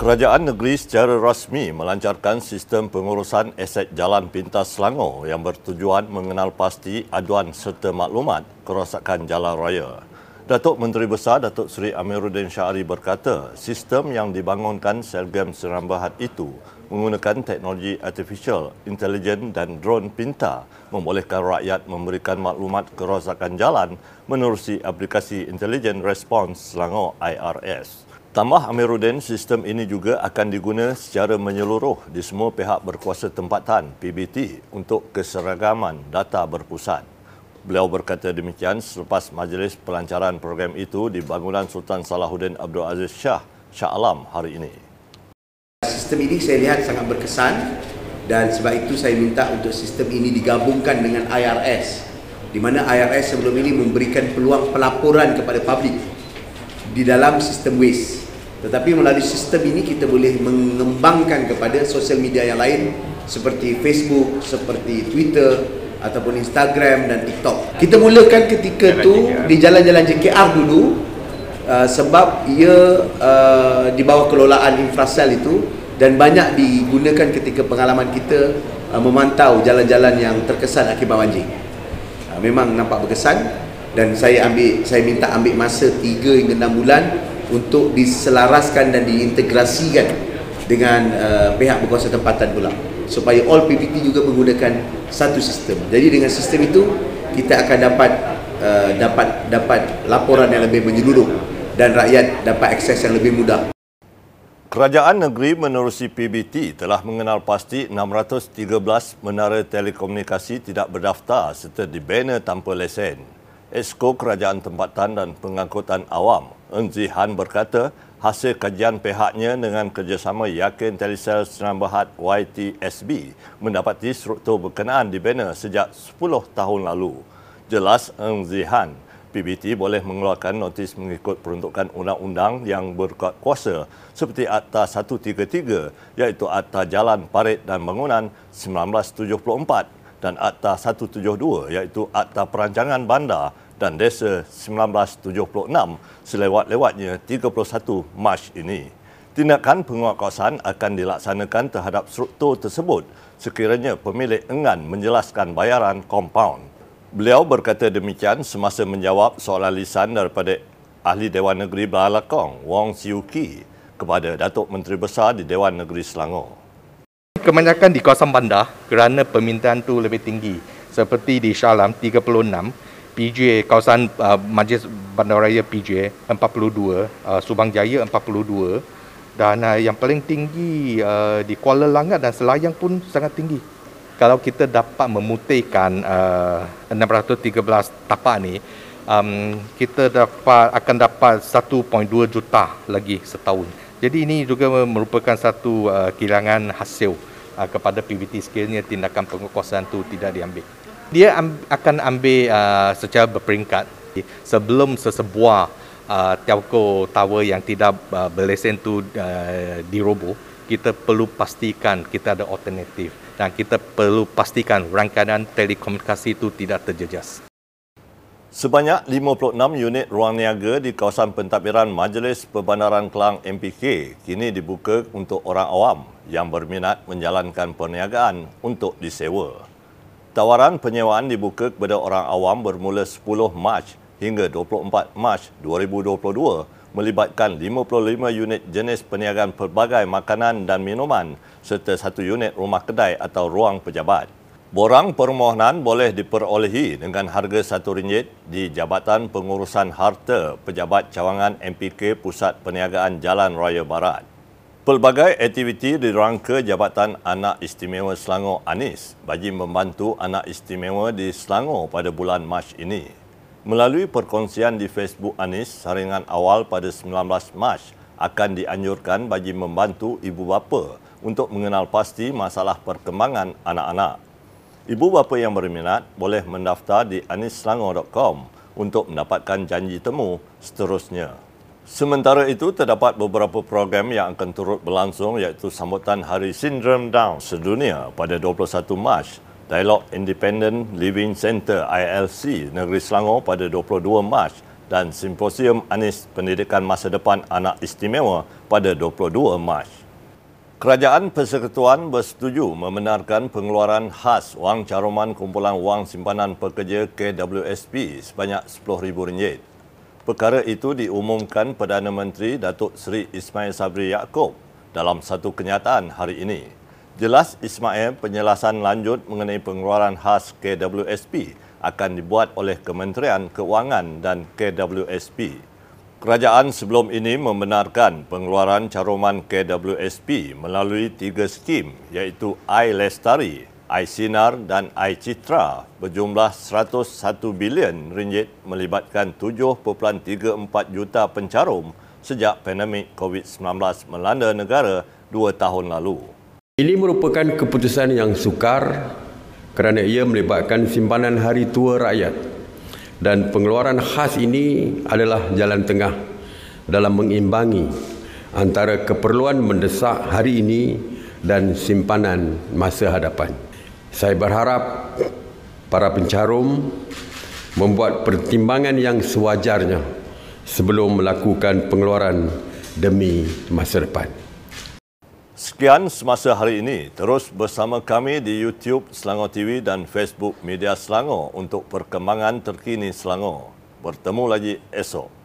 Kerajaan negeri secara rasmi melancarkan sistem pengurusan aset jalan pintas Selangor yang bertujuan mengenal pasti aduan serta maklumat kerosakan jalan raya. Datuk Menteri Besar Datuk Seri Amiruddin Syahri berkata, sistem yang dibangunkan Selgem Seram Berhad itu menggunakan teknologi artificial, intelligent dan drone pintar membolehkan rakyat memberikan maklumat kerosakan jalan menerusi aplikasi Intelligent Response Selangor IRS. Tambah Amiruddin, sistem ini juga akan diguna secara menyeluruh di semua pihak berkuasa tempatan PBT untuk keseragaman data berpusat. Beliau berkata demikian selepas majlis pelancaran program itu di bangunan Sultan Salahuddin Abdul Aziz Shah, Shah Alam hari ini. Sistem ini saya lihat sangat berkesan dan sebab itu saya minta untuk sistem ini digabungkan dengan IRS di mana IRS sebelum ini memberikan peluang pelaporan kepada publik di dalam sistem waste tetapi melalui sistem ini kita boleh mengembangkan kepada sosial media yang lain seperti Facebook, seperti Twitter ataupun Instagram dan TikTok. Kita mulakan ketika tu di jalan-jalan JKR dulu uh, sebab ia uh, di bawah kelolaan infrasel itu dan banyak digunakan ketika pengalaman kita uh, memantau jalan-jalan yang terkesan akibat banjir. Uh, memang nampak berkesan dan saya ambil saya minta ambil masa 3 hingga 6 bulan untuk diselaraskan dan diintegrasikan dengan uh, pihak berkuasa tempatan pula supaya all PPT juga menggunakan satu sistem. Jadi dengan sistem itu kita akan dapat uh, dapat dapat laporan yang lebih menyeluruh dan rakyat dapat akses yang lebih mudah. Kerajaan negeri menerusi PBT telah mengenal pasti 613 menara telekomunikasi tidak berdaftar serta dibina tanpa lesen. Esko Kerajaan Tempatan dan Pengangkutan Awam Eng Zihan berkata, hasil kajian pihaknya dengan kerjasama Yakin Telesel Senam Berhad YTSB mendapati struktur berkenaan dibina sejak 10 tahun lalu. Jelas Eng Zihan, PBT boleh mengeluarkan notis mengikut peruntukan undang-undang yang berkuasa seperti Akta 133 iaitu Akta Jalan Parit dan Bangunan 1974 dan Akta 172 iaitu Akta Perancangan Bandar dan Desa 1976 selewat-lewatnya 31 Mac ini. Tindakan penguatkuasaan akan dilaksanakan terhadap struktur tersebut sekiranya pemilik enggan menjelaskan bayaran kompaun. Beliau berkata demikian semasa menjawab soalan lisan daripada Ahli Dewan Negeri Balakong, Wong Siu Ki, kepada Datuk Menteri Besar di Dewan Negeri Selangor. Kebanyakan di kawasan bandar kerana permintaan itu lebih tinggi. Seperti di Shalam 36, PJ kawasan uh, Majlis Bandaraya PJ 42, uh, Subang Jaya 42 dan uh, yang paling tinggi uh, di Kuala Langat dan Selayang pun sangat tinggi. Kalau kita dapat memutihkan uh, 613 tapak ni, um, kita dapat akan dapat 1.2 juta lagi setahun. Jadi ini juga merupakan satu uh, kehilangan hasil uh, kepada PBT sekiranya tindakan pengukusan itu tidak diambil dia akan ambil uh, secara berperingkat sebelum sesebuah uh, telco tower yang tidak uh, berlesen tu uh, diroboh kita perlu pastikan kita ada alternatif dan kita perlu pastikan rangkaian telekomunikasi itu tidak terjejas. Sebanyak 56 unit ruang niaga di kawasan pentadbiran Majlis Perbandaran Kelang MPK kini dibuka untuk orang awam yang berminat menjalankan perniagaan untuk disewa. Tawaran penyewaan dibuka kepada orang awam bermula 10 Mac hingga 24 Mac 2022 melibatkan 55 unit jenis perniagaan pelbagai makanan dan minuman serta satu unit rumah kedai atau ruang pejabat. Borang permohonan boleh diperolehi dengan harga RM1 di Jabatan Pengurusan Harta Pejabat Cawangan MPK Pusat Perniagaan Jalan Raya Barat. Pelbagai aktiviti dirangka Jabatan Anak Istimewa Selangor Anis bagi membantu anak istimewa di Selangor pada bulan Mac ini. Melalui perkongsian di Facebook Anis, saringan awal pada 19 Mac akan dianjurkan bagi membantu ibu bapa untuk mengenal pasti masalah perkembangan anak-anak. Ibu bapa yang berminat boleh mendaftar di anisselangor.com untuk mendapatkan janji temu seterusnya. Sementara itu, terdapat beberapa program yang akan turut berlangsung iaitu sambutan Hari Sindrom Down sedunia pada 21 Mac, Dialog Independent Living Center ILC Negeri Selangor pada 22 Mac dan Simposium Anis Pendidikan Masa Depan Anak Istimewa pada 22 Mac. Kerajaan Persekutuan bersetuju membenarkan pengeluaran khas wang caruman kumpulan wang simpanan pekerja KWSP sebanyak RM10,000. Perkara itu diumumkan Perdana Menteri Datuk Seri Ismail Sabri Yaakob dalam satu kenyataan hari ini. Jelas Ismail penjelasan lanjut mengenai pengeluaran khas KWSP akan dibuat oleh Kementerian Keuangan dan KWSP. Kerajaan sebelum ini membenarkan pengeluaran caruman KWSP melalui tiga skim iaitu iLestari, iSinar dan iCitra berjumlah 101 bilion ringgit melibatkan 7.34 juta pencarum sejak pandemik COVID-19 melanda negara dua tahun lalu. Ini merupakan keputusan yang sukar kerana ia melibatkan simpanan hari tua rakyat dan pengeluaran khas ini adalah jalan tengah dalam mengimbangi antara keperluan mendesak hari ini dan simpanan masa hadapan. Saya berharap para pencarum membuat pertimbangan yang sewajarnya sebelum melakukan pengeluaran demi masa depan. Sekian semasa hari ini. Terus bersama kami di YouTube Selangor TV dan Facebook Media Selangor untuk perkembangan terkini Selangor. Bertemu lagi esok.